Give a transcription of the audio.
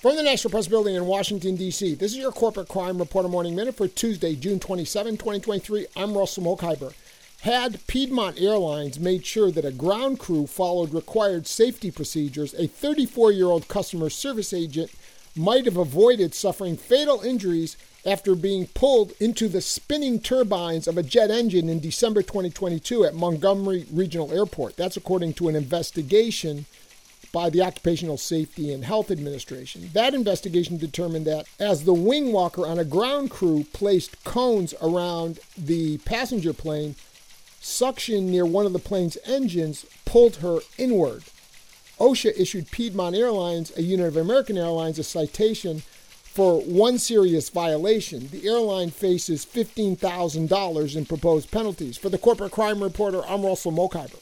From the National Press Building in Washington, D.C., this is your Corporate Crime Reporter Morning Minute for Tuesday, June 27, 2023. I'm Russell Mokhiber. Had Piedmont Airlines made sure that a ground crew followed required safety procedures, a 34 year old customer service agent might have avoided suffering fatal injuries after being pulled into the spinning turbines of a jet engine in December 2022 at Montgomery Regional Airport. That's according to an investigation by the Occupational Safety and Health Administration. That investigation determined that as the wing walker on a ground crew placed cones around the passenger plane, suction near one of the plane's engines pulled her inward. OSHA issued Piedmont Airlines, a unit of American Airlines, a citation for one serious violation. The airline faces $15,000 in proposed penalties. For the Corporate Crime Reporter, I'm Russell Mokhiber.